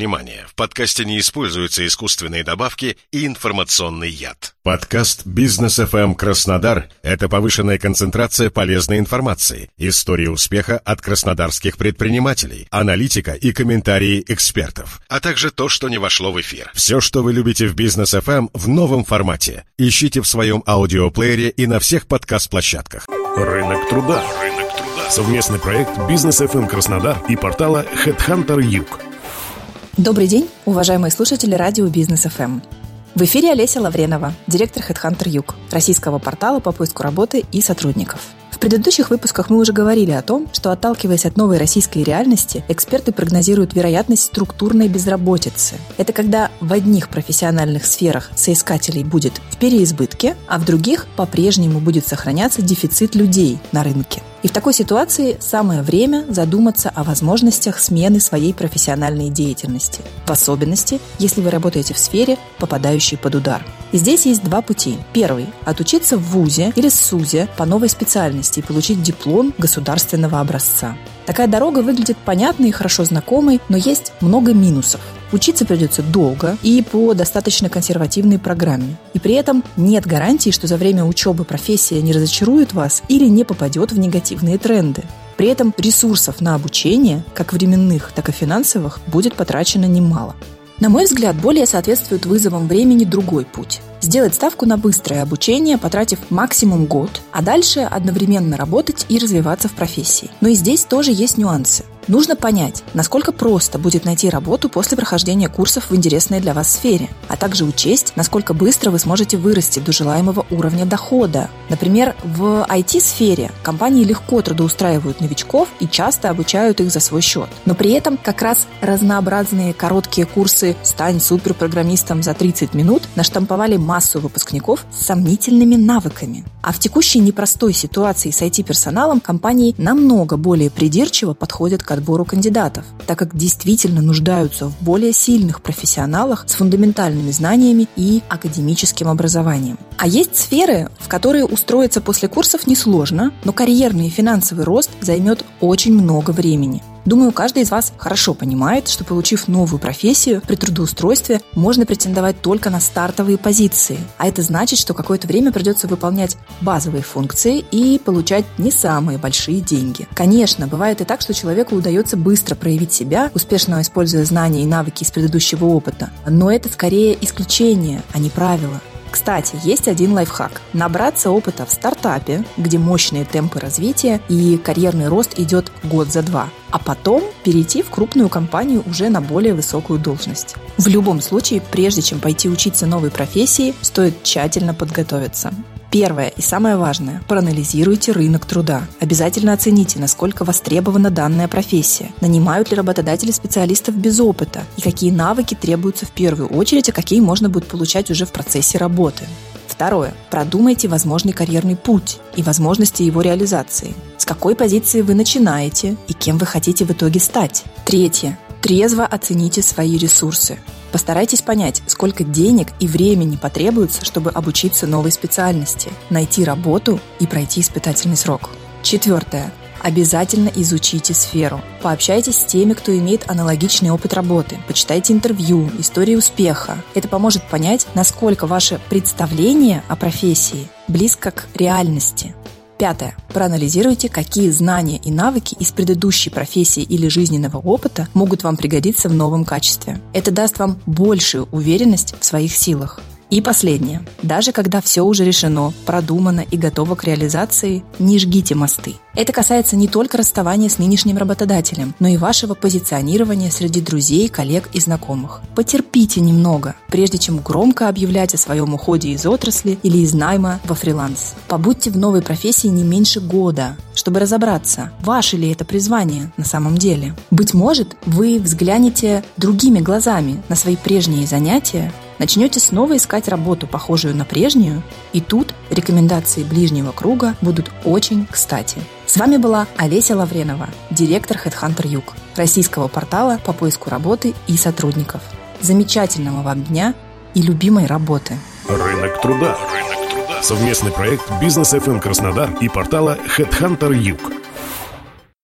внимание, в подкасте не используются искусственные добавки и информационный яд. Подкаст «Бизнес FM Краснодар» — это повышенная концентрация полезной информации, истории успеха от краснодарских предпринимателей, аналитика и комментарии экспертов, а также то, что не вошло в эфир. Все, что вы любите в «Бизнес FM» в новом формате. Ищите в своем аудиоплеере и на всех подкаст-площадках. Рынок труда. Рынок труда. Совместный проект «Бизнес FM Краснодар» и портала Headhunter Юг. Добрый день, уважаемые слушатели радио «Бизнес ФМ». В эфире Олеся Лавренова, директор Headhunter Юг, российского портала по поиску работы и сотрудников. В предыдущих выпусках мы уже говорили о том, что отталкиваясь от новой российской реальности, эксперты прогнозируют вероятность структурной безработицы. Это когда в одних профессиональных сферах соискателей будет в переизбытке, а в других по-прежнему будет сохраняться дефицит людей на рынке. И в такой ситуации самое время задуматься о возможностях смены своей профессиональной деятельности, в особенности, если вы работаете в сфере, попадающей под удар. И здесь есть два пути. Первый – отучиться в ВУЗе или СУЗе по новой специальности и получить диплом государственного образца. Такая дорога выглядит понятной и хорошо знакомой, но есть много минусов. Учиться придется долго и по достаточно консервативной программе. И при этом нет гарантии, что за время учебы профессия не разочарует вас или не попадет в негативные тренды. При этом ресурсов на обучение, как временных, так и финансовых, будет потрачено немало. На мой взгляд, более соответствует вызовам времени другой путь. Сделать ставку на быстрое обучение, потратив максимум год, а дальше одновременно работать и развиваться в профессии. Но и здесь тоже есть нюансы. Нужно понять, насколько просто будет найти работу после прохождения курсов в интересной для вас сфере, а также учесть, насколько быстро вы сможете вырасти до желаемого уровня дохода. Например, в IT-сфере компании легко трудоустраивают новичков и часто обучают их за свой счет. Но при этом как раз разнообразные короткие курсы «Стань суперпрограммистом за 30 минут» наштамповали массу выпускников с сомнительными навыками. А в текущей непростой ситуации с IT-персоналом компании намного более придирчиво подходят к отбору кандидатов, так как действительно нуждаются в более сильных профессионалах с фундаментальными знаниями и академическим образованием. А есть сферы, в которые устроиться после курсов несложно, но карьерный и финансовый рост займет очень много времени. Думаю, каждый из вас хорошо понимает, что получив новую профессию, при трудоустройстве можно претендовать только на стартовые позиции. А это значит, что какое-то время придется выполнять базовые функции и получать не самые большие деньги. Конечно, бывает и так, что человеку удается быстро проявить себя, успешно используя знания и навыки из предыдущего опыта. Но это скорее исключение, а не правило. Кстати, есть один лайфхак. Набраться опыта в стартапе, где мощные темпы развития и карьерный рост идет год за два, а потом перейти в крупную компанию уже на более высокую должность. В любом случае, прежде чем пойти учиться новой профессии, стоит тщательно подготовиться. Первое и самое важное – проанализируйте рынок труда. Обязательно оцените, насколько востребована данная профессия. Нанимают ли работодатели специалистов без опыта? И какие навыки требуются в первую очередь, а какие можно будет получать уже в процессе работы. Второе. Продумайте возможный карьерный путь и возможности его реализации. С какой позиции вы начинаете и кем вы хотите в итоге стать. Третье. Трезво оцените свои ресурсы. Постарайтесь понять, сколько денег и времени потребуется, чтобы обучиться новой специальности, найти работу и пройти испытательный срок. Четвертое. Обязательно изучите сферу. Пообщайтесь с теми, кто имеет аналогичный опыт работы. Почитайте интервью, истории успеха. Это поможет понять, насколько ваше представление о профессии близко к реальности. Пятое. Проанализируйте, какие знания и навыки из предыдущей профессии или жизненного опыта могут вам пригодиться в новом качестве. Это даст вам большую уверенность в своих силах. И последнее. Даже когда все уже решено, продумано и готово к реализации, не жгите мосты. Это касается не только расставания с нынешним работодателем, но и вашего позиционирования среди друзей, коллег и знакомых. Потерпите немного, прежде чем громко объявлять о своем уходе из отрасли или из найма во фриланс. Побудьте в новой профессии не меньше года, чтобы разобраться, ваше ли это призвание на самом деле. Быть может, вы взглянете другими глазами на свои прежние занятия начнете снова искать работу, похожую на прежнюю, и тут рекомендации ближнего круга будут очень кстати. С вами была Олеся Лавренова, директор Headhunter Юг, российского портала по поиску работы и сотрудников. Замечательного вам дня и любимой работы. Рынок труда. Совместный проект Бизнес FM Краснодар и портала Headhunter Юг.